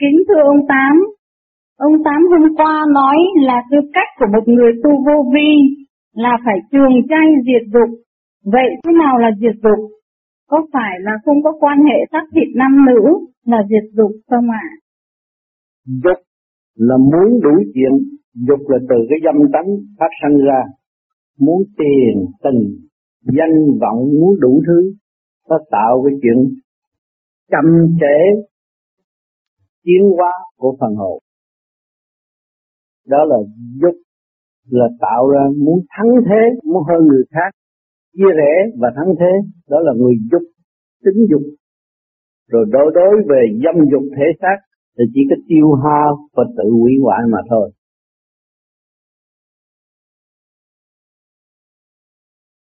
Kính thưa ông Tám, ông Tám hôm qua nói là tư cách của một người tu vô vi là phải trường trai diệt dục. Vậy thế nào là diệt dục? Có phải là không có quan hệ xác thịt nam nữ là diệt dục không ạ? À? Dục là muốn đủ chuyện, dục là từ cái dâm tánh phát sinh ra, muốn tiền, tình, danh vọng, muốn đủ thứ, nó tạo cái chuyện chậm trễ tiến hóa của phần hồn. Đó là dục là tạo ra muốn thắng thế, muốn hơn người khác, chia rẽ và thắng thế. Đó là người dục tính dục. Rồi đối đối về dâm dục thể xác thì chỉ có tiêu hao và tự hủy hoại mà thôi.